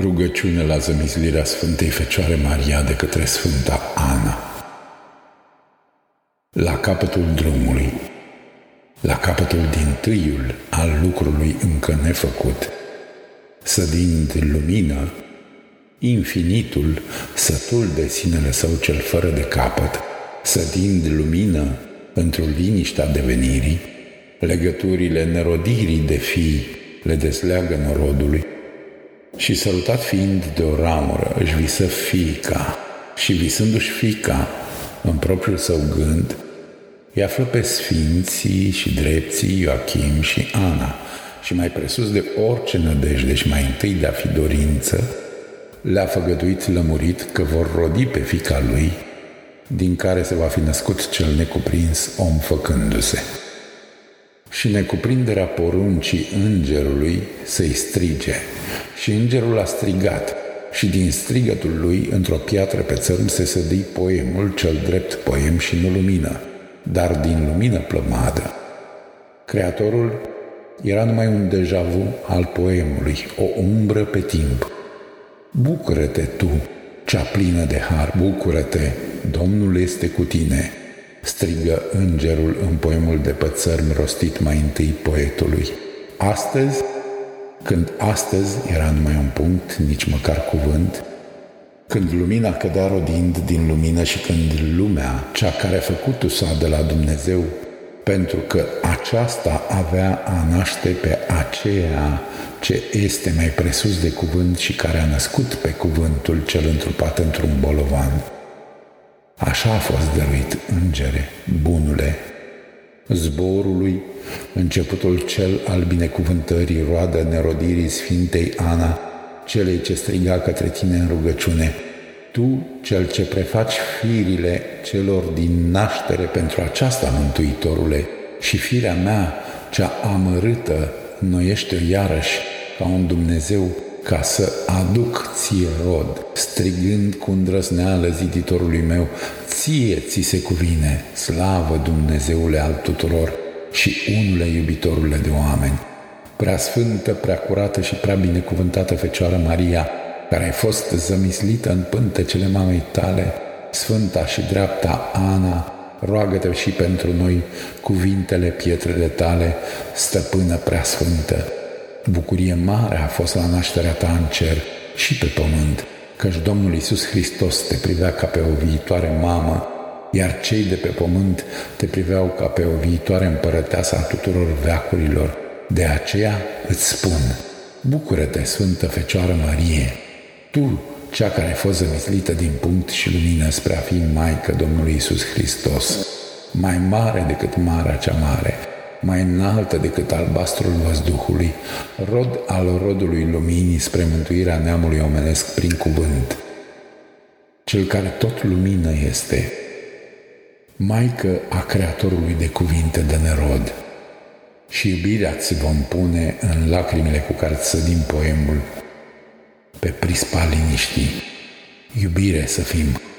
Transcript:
Rugăciune la zămizlirea Sfântei Fecioare Maria de către Sfânta Ana. La capătul drumului, la capătul din tâiul al lucrului încă nefăcut, sădind lumină, infinitul, sătul de sinele său cel fără de capăt, sădind lumină într-o liniștea devenirii, legăturile nerodirii de fii le desleagă norodului, și sărutat fiind de o ramură, își visă fica și visându-și fica în propriul său gând, îi află pe sfinții și drepții Ioachim și Ana și mai presus de orice nădejde și mai întâi de a fi dorință, le-a făgăduit lămurit că vor rodi pe fica lui, din care se va fi născut cel necuprins om făcându-se. Și necuprinderea poruncii îngerului să-i strige – și îngerul a strigat și din strigătul lui, într-o piatră pe țărm, se sădii poemul, cel drept poem și nu lumină, dar din lumină plămadă. Creatorul era numai un deja vu al poemului, o umbră pe timp. Bucură-te tu, cea plină de har, bucură-te, Domnul este cu tine, strigă îngerul în poemul de pe țărm rostit mai întâi poetului. Astăzi când astăzi era numai un punct, nici măcar cuvânt, când lumina cădea rodind din lumină și când lumea, cea care a făcut usa de la Dumnezeu, pentru că aceasta avea a naște pe aceea ce este mai presus de cuvânt și care a născut pe cuvântul cel întrupat într-un bolovan. Așa a fost dăruit, îngere, bunule, zborului, începutul cel al binecuvântării, roadă nerodirii Sfintei Ana, celei ce striga către tine în rugăciune, tu, cel ce prefaci firile celor din naștere pentru aceasta, Mântuitorule, și firea mea, cea amărâtă, noiește iarăși ca un Dumnezeu ca să aduc ție rod, strigând cu îndrăzneală ziditorului meu, ție ți se cuvine, slavă Dumnezeule al tuturor și unule iubitorule de oameni. Prea sfântă, prea curată și prea binecuvântată Fecioară Maria, care ai fost zămislită în pântecele mamei tale, sfânta și dreapta Ana, roagă-te și pentru noi cuvintele pietrele tale, stăpână prea sfântă. Bucurie mare a fost la nașterea ta în cer și pe pământ, căci Domnul Iisus Hristos te privea ca pe o viitoare mamă, iar cei de pe pământ te priveau ca pe o viitoare împărăteasă a tuturor veacurilor. De aceea îți spun, bucură-te, Sfântă Fecioară Marie, tu, cea care a fost zămislită din punct și lumină spre a fi Maică Domnului Iisus Hristos, mai mare decât marea cea mare, mai înaltă decât albastrul văzduhului, rod al rodului luminii spre mântuirea neamului omenesc prin cuvânt. Cel care tot lumină este, Maică a Creatorului de cuvinte de nerod, și iubirea ți vom pune în lacrimile cu care ți din poemul pe prispa liniștii. Iubire să fim. Amin.